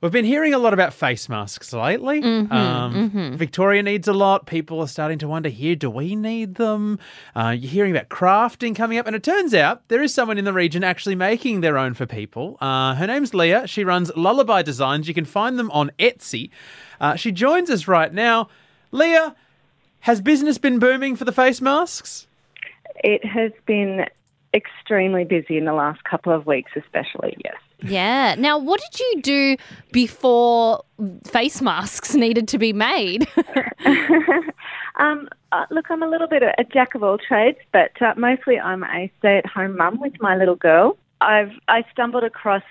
We've been hearing a lot about face masks lately. Mm-hmm, um, Victoria needs a lot. People are starting to wonder here, do we need them? Uh, you're hearing about crafting coming up. And it turns out there is someone in the region actually making their own for people. Uh, her name's Leah. She runs Lullaby Designs. You can find them on Etsy. Uh, she joins us right now. Leah, has business been booming for the face masks? It has been extremely busy in the last couple of weeks, especially, yes. Yeah. Now, what did you do before face masks needed to be made? Um, uh, look, I'm a little bit a, a jack of all trades, but uh, mostly I'm a stay-at-home mum with my little girl. I've I stumbled across.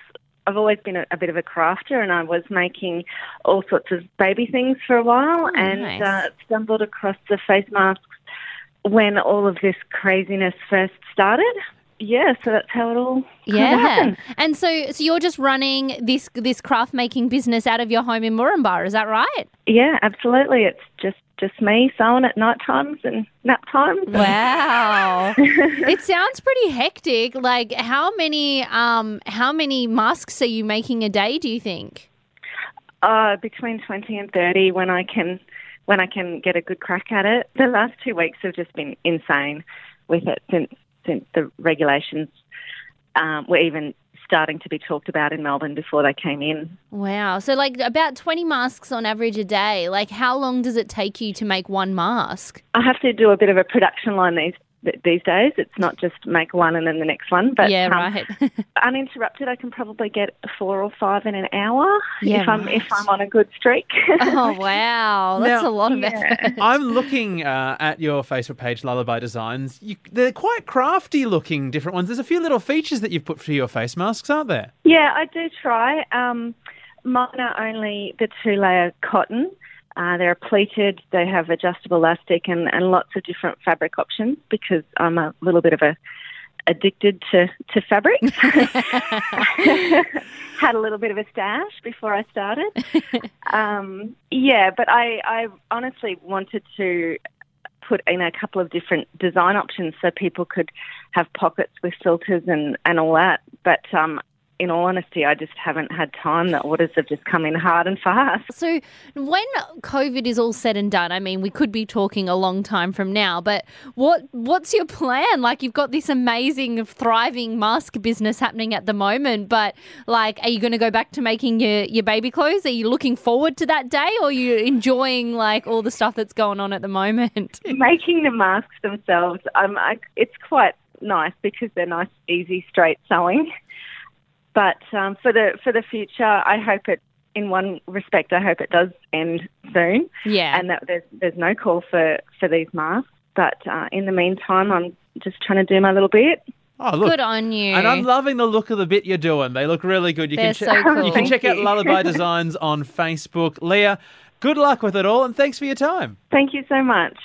I've always been a, a bit of a crafter, and I was making all sorts of baby things for a while, and nice. uh, stumbled across the face masks when all of this craziness first started. Yeah, so that's how it all yeah. happened. And so, so you're just running this this craft making business out of your home in Murrumba, is that right? Yeah, absolutely. It's just just me sewing at night times and nap times. Wow. it sounds pretty hectic. Like how many um how many masks are you making a day, do you think? Uh, between twenty and thirty when I can when I can get a good crack at it. The last two weeks have just been insane with it since since the regulations um, were even starting to be talked about in Melbourne before they came in. Wow. So like about 20 masks on average a day. Like how long does it take you to make one mask? I have to do a bit of a production line these these days. It's not just make one and then the next one, but yeah, um, right. uninterrupted, I can probably get four or five in an hour Yeah, if I'm right. if I'm on a good streak. oh wow. That's Now- a lot of Yeah. effort. I'm looking uh, at your Facebook page, Lullaby Designs. You, they're quite crafty looking, different ones. There's a few little features that you've put for your face masks, aren't there? Yeah, I do try. Um, mine are only the two layer cotton. Uh, they're pleated, they have adjustable elastic and, and lots of different fabric options because I'm a little bit of a addicted to, to fabric. Had a little bit of a stash before I started. Um, yeah, but I, I honestly wanted to put in a couple of different design options so people could have pockets with filters and, and all that. But um, in all honesty, I just haven't had time. The orders have just come in hard and fast. So, when COVID is all said and done, I mean, we could be talking a long time from now, but what what's your plan? Like, you've got this amazing, thriving mask business happening at the moment, but like, are you going to go back to making your, your baby clothes? Are you looking forward to that day, or are you enjoying like all the stuff that's going on at the moment? Making the masks themselves, um, I, it's quite nice because they're nice, easy, straight sewing. But um, for the for the future, I hope it. In one respect, I hope it does end soon, Yeah. and that there's there's no call for for these masks. But uh, in the meantime, I'm just trying to do my little bit. Oh, look. Good on you. And I'm loving the look of the bit you're doing. They look really good. You They're can so cool. You can Thank check out. Lullaby Designs on Facebook. Leah, good luck with it all, and thanks for your time. Thank you so much.